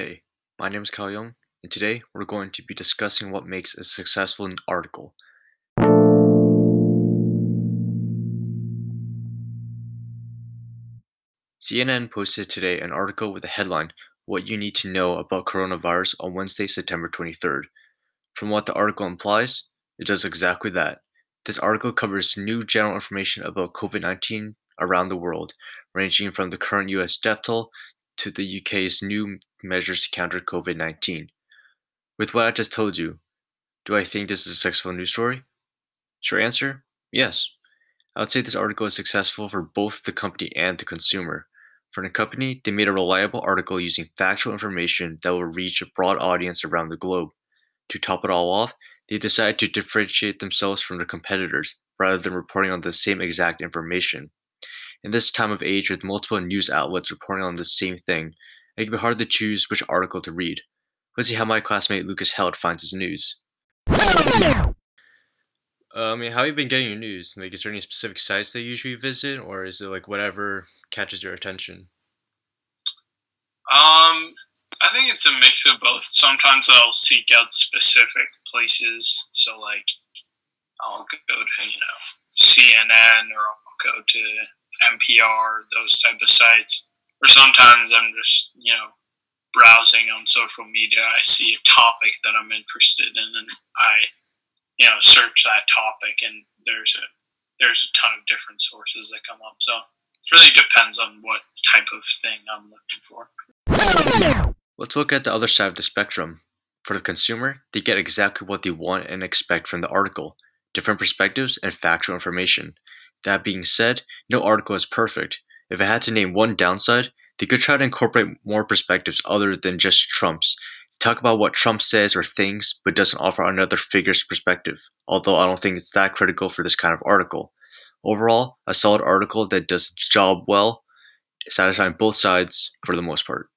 Hey, my name is Kyle Young, and today we're going to be discussing what makes a successful article. CNN posted today an article with the headline, What You Need to Know About Coronavirus on Wednesday, September 23rd. From what the article implies, it does exactly that. This article covers new general information about COVID 19 around the world, ranging from the current US death toll to the UK's new measures to counter COVID 19. With what I just told you, do I think this is a successful news story? Short answer yes. I would say this article is successful for both the company and the consumer. For the company, they made a reliable article using factual information that will reach a broad audience around the globe. To top it all off, they decided to differentiate themselves from their competitors rather than reporting on the same exact information. In this time of age with multiple news outlets reporting on the same thing, it can be hard to choose which article to read. Let's see how my classmate Lucas Held finds his news. Uh, I mean, how have you been getting your news? Like, is there any specific sites that you usually visit, or is it like whatever catches your attention? Um, I think it's a mix of both. Sometimes I'll seek out specific places, so like I'll go to you know CNN or I'll go to NPR, those type of sites. Or sometimes I'm just, you know, browsing on social media. I see a topic that I'm interested in, and I, you know, search that topic, and there's a there's a ton of different sources that come up. So it really depends on what type of thing I'm looking for. Let's look at the other side of the spectrum. For the consumer, they get exactly what they want and expect from the article different perspectives and factual information. That being said, no article is perfect. If I had to name one downside, they could try to incorporate more perspectives other than just Trump's. Talk about what Trump says or thinks, but doesn't offer another figure's perspective, although I don't think it's that critical for this kind of article. Overall, a solid article that does its job well, satisfying both sides for the most part.